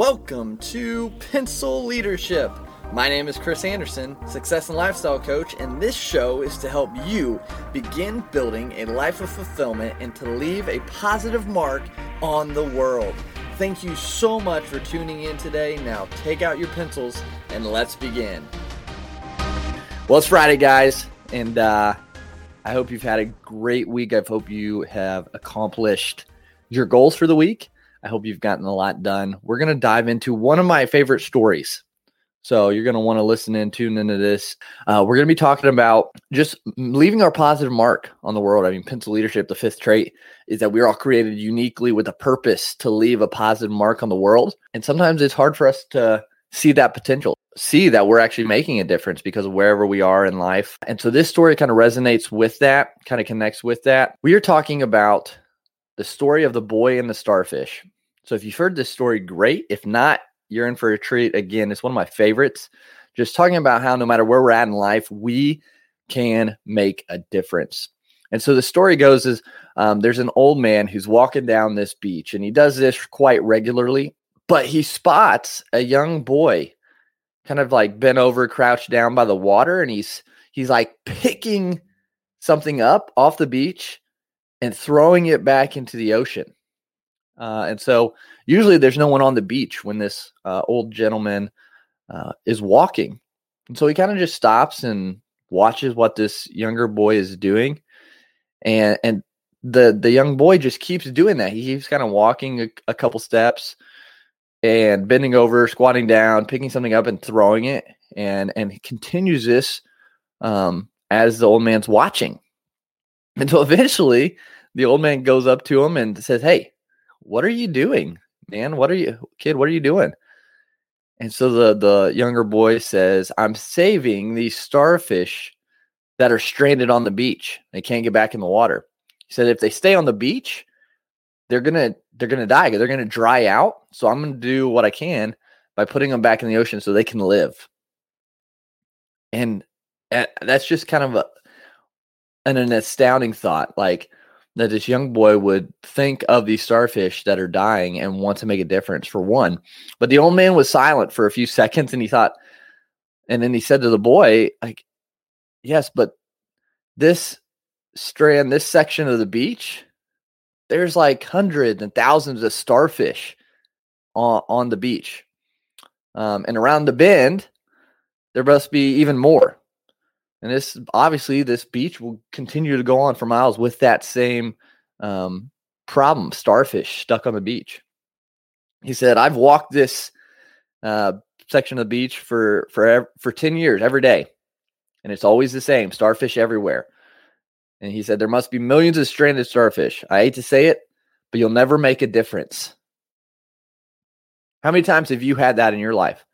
Welcome to Pencil Leadership. My name is Chris Anderson, success and lifestyle coach, and this show is to help you begin building a life of fulfillment and to leave a positive mark on the world. Thank you so much for tuning in today. Now take out your pencils and let's begin. Well, it's Friday, guys, and uh, I hope you've had a great week. I hope you have accomplished your goals for the week. I hope you've gotten a lot done. We're going to dive into one of my favorite stories. So you're going to want to listen in, tune into this. Uh, we're going to be talking about just leaving our positive mark on the world. I mean, pencil leadership, the fifth trait is that we're all created uniquely with a purpose to leave a positive mark on the world. And sometimes it's hard for us to see that potential, see that we're actually making a difference because of wherever we are in life. And so this story kind of resonates with that, kind of connects with that. We are talking about the story of the boy and the starfish. So if you've heard this story, great. If not, you're in for a treat. Again, it's one of my favorites. Just talking about how no matter where we're at in life, we can make a difference. And so the story goes is um, there's an old man who's walking down this beach, and he does this quite regularly. But he spots a young boy, kind of like bent over, crouched down by the water, and he's he's like picking something up off the beach and throwing it back into the ocean. Uh, and so usually there's no one on the beach when this uh, old gentleman uh, is walking. And so he kind of just stops and watches what this younger boy is doing. And, and the, the young boy just keeps doing that. He keeps kind of walking a, a couple steps and bending over, squatting down, picking something up and throwing it. And, and he continues this um, as the old man's watching. Until eventually the old man goes up to him and says, Hey, what are you doing, man? What are you, kid? What are you doing? And so the the younger boy says, I'm saving these starfish that are stranded on the beach. They can't get back in the water. He said if they stay on the beach, they're gonna they're gonna die. They're gonna dry out. So I'm gonna do what I can by putting them back in the ocean so they can live. And eh, that's just kind of a, an, an astounding thought. Like that this young boy would think of these starfish that are dying and want to make a difference for one. But the old man was silent for a few seconds and he thought, and then he said to the boy, like, yes, but this strand, this section of the beach, there's like hundreds and thousands of starfish on, on the beach. Um, and around the bend, there must be even more. And this obviously this beach will continue to go on for miles with that same um, problem: starfish stuck on the beach. He said, "I've walked this uh, section of the beach for for for ten years every day, and it's always the same: starfish everywhere." And he said, "There must be millions of stranded starfish. I hate to say it, but you'll never make a difference." How many times have you had that in your life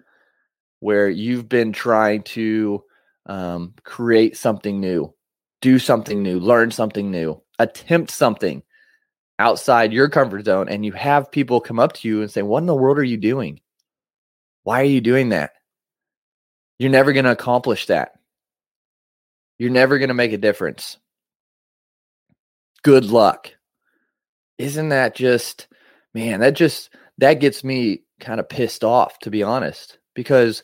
where you've been trying to um, create something new, do something new, learn something new, attempt something outside your comfort zone, and you have people come up to you and say, What in the world are you doing? Why are you doing that? You're never going to accomplish that. You're never going to make a difference. Good luck. Isn't that just, man, that just, that gets me kind of pissed off, to be honest, because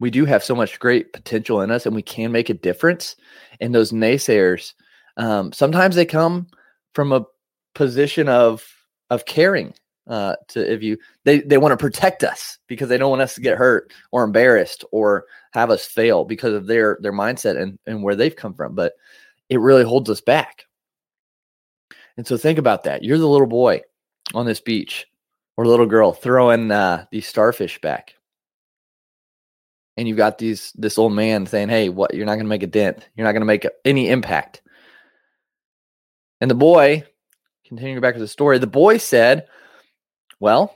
we do have so much great potential in us and we can make a difference. And those naysayers, um, sometimes they come from a position of of caring. Uh, to if you they they want to protect us because they don't want us to get hurt or embarrassed or have us fail because of their their mindset and and where they've come from. But it really holds us back. And so think about that. You're the little boy on this beach or little girl throwing uh, these starfish back and you've got these this old man saying, "Hey, what? You're not going to make a dent. You're not going to make any impact." And the boy, continuing back to the story, the boy said, "Well,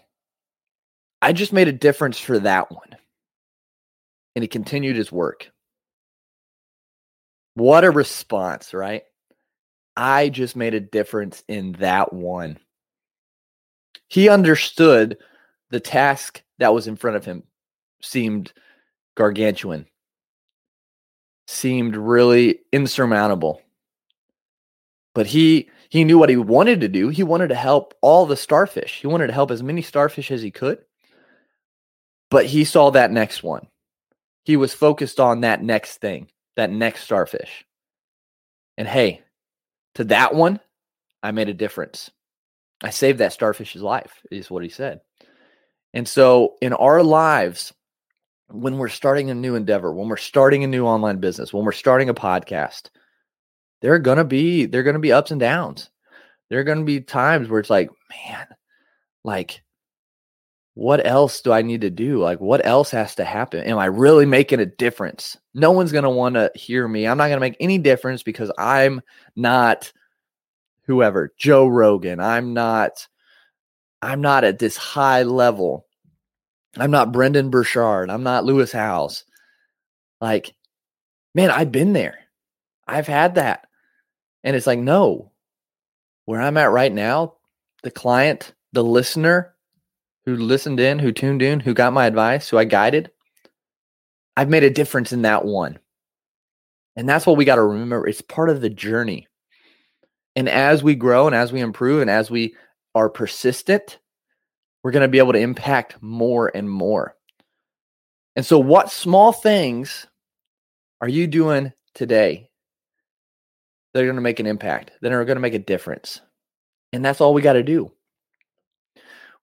I just made a difference for that one." And he continued his work. What a response, right? I just made a difference in that one. He understood the task that was in front of him seemed gargantuan, seemed really insurmountable. But he he knew what he wanted to do. He wanted to help all the starfish. He wanted to help as many starfish as he could. but he saw that next one. He was focused on that next thing, that next starfish. And hey, to that one, I made a difference. I saved that starfish's life, is what he said. And so in our lives, when we're starting a new endeavor, when we're starting a new online business, when we're starting a podcast, there are gonna be there are gonna be ups and downs. There are gonna be times where it's like, man, like what else do I need to do? Like, what else has to happen? Am I really making a difference? No one's going to want to hear me. I'm not going to make any difference because I'm not whoever, Joe Rogan. I'm not, I'm not at this high level. I'm not Brendon Burchard. I'm not Lewis Howes. Like, man, I've been there. I've had that. And it's like, no, where I'm at right now, the client, the listener who listened in, who tuned in, who got my advice, who I guided, I've made a difference in that one. And that's what we got to remember. It's part of the journey. And as we grow and as we improve and as we are persistent, we're going to be able to impact more and more. And so, what small things are you doing today that are going to make an impact, that are going to make a difference? And that's all we got to do.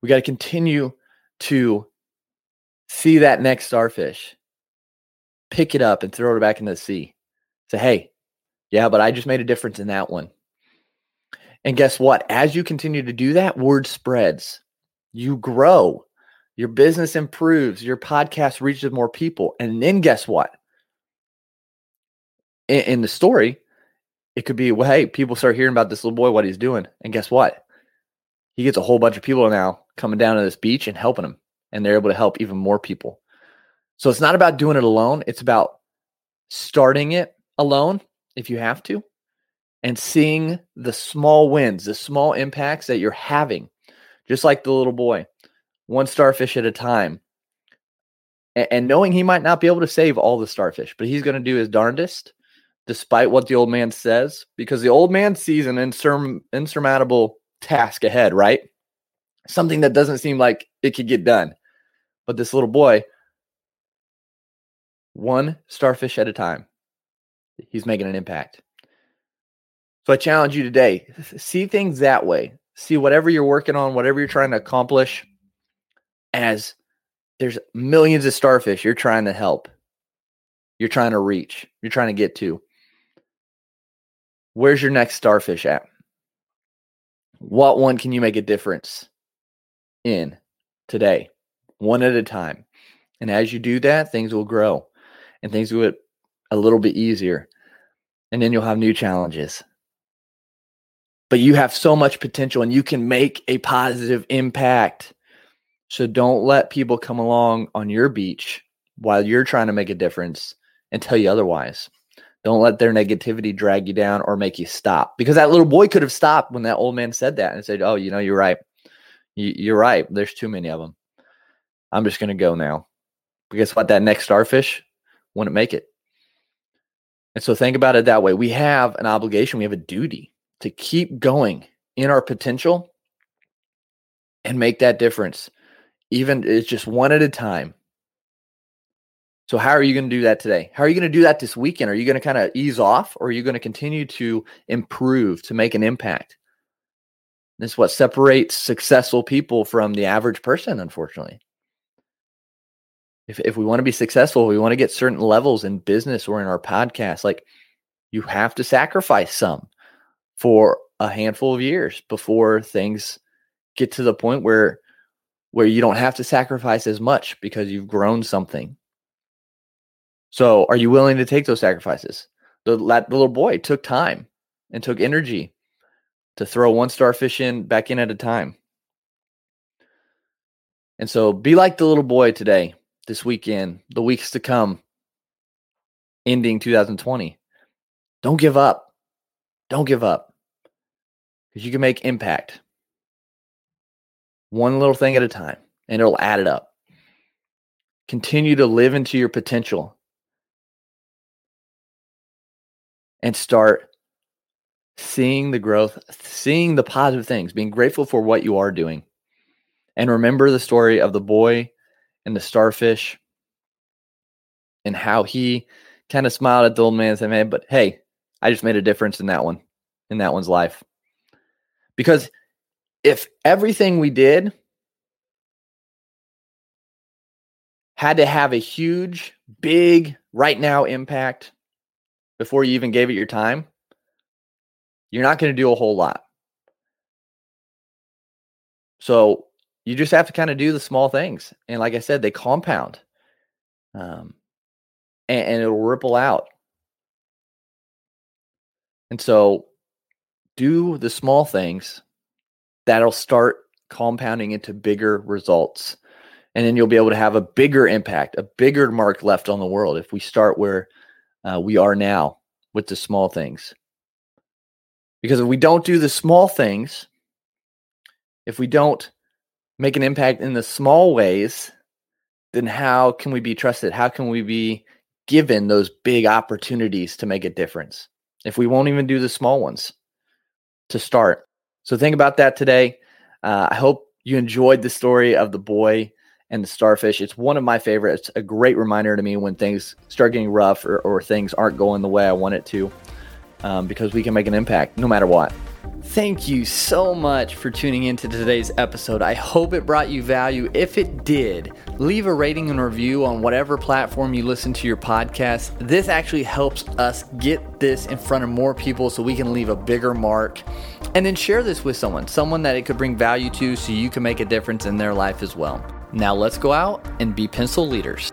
We got to continue to see that next starfish, pick it up and throw it back into the sea. Say, hey, yeah, but I just made a difference in that one. And guess what? As you continue to do that, word spreads. You grow. Your business improves. Your podcast reaches more people. And then guess what? In, in the story, it could be, well, hey, people start hearing about this little boy, what he's doing. And guess what? He gets a whole bunch of people now coming down to this beach and helping him. And they're able to help even more people. So it's not about doing it alone. It's about starting it alone if you have to and seeing the small wins, the small impacts that you're having, just like the little boy, one starfish at a time. And, knowing he might not be able to save all the starfish, but he's going to do his darndest despite what the old man says, because the old man sees an insur- insurmountable task ahead, right? Something that doesn't seem like it could get done. But this little boy, one starfish at a time, he's making an impact. So I challenge you today see things that way. See whatever you're working on, whatever you're trying to accomplish, as there's millions of starfish you're trying to help, you're trying to reach, you're trying to get to. Where's your next starfish at? What one can you make a difference in today, one at a time? And as you do that, things will grow and things will get a little bit easier. And then you'll have new challenges but you have so much potential and you can make a positive impact. So don't let people come along on your beach while you're trying to make a difference and tell you otherwise. Don't let their negativity drag you down or make you stop because that little boy could have stopped when that old man said that and said, Oh, you know, you're right. You're right. There's too many of them. I'm just going to go now. Guess what? That next starfish wouldn't make it. And so think about it that way. We have an obligation, we have a duty to keep going in our potential and make that difference. Even it's just one at a time. So, how are you going to do that today? How are you going to do that this weekend? Are you going to kind of ease off or are you going to continue to improve to make an impact? This is what separates successful people from the average person, unfortunately. If, if we want to be successful, we want to get certain levels in business or in our podcast, like you have to sacrifice some for a handful of years before things get to the point where where you don't have to sacrifice as much because you've grown something. So, are you willing to take those sacrifices? The, little boy took time and took energy to throw one starfish in back in at a time. And so, be like the little boy today, this weekend, the weeks to come, ending 2020. Don't give up. Don't give up because you can make impact one little thing at a time and it'll add it up. Continue to live into your potential and start seeing the growth, seeing the positive things, being grateful for what you are doing. And remember the story of the boy and the starfish and how he kind of smiled at the old man and said, Man, but hey, I just made a difference in that one, in that one's life. Because if everything we did had to have a huge, big, right now impact before you even gave it your time, you're not going to do a whole lot. So you just have to kind of do the small things. And like I said, they compound um, and, and it'll ripple out. And so do the small things that'll start compounding into bigger results. And then you'll be able to have a bigger impact, a bigger mark left on the world if we start where uh, we are now with the small things. Because if we don't do the small things, if we don't make an impact in the small ways, then how can we be trusted? How can we be given those big opportunities to make a difference if we won't even do the small ones to start? So think about that today. Uh, I hope you enjoyed the story of the boy and the starfish. It's one of my favorites. It's a great reminder to me when things start getting rough or, or things aren't going the way I want it to, um, because we can make an impact no matter what. Thank you so much for tuning in to today's episode. I hope it brought you value. If it did, leave a rating and review on whatever platform you listen to your podcast. This actually helps us get this in front of more people so we can leave a bigger mark. And then share this with someone, someone that it could bring value to so you can make a difference in their life as well. Now let's go out and be pencil leaders.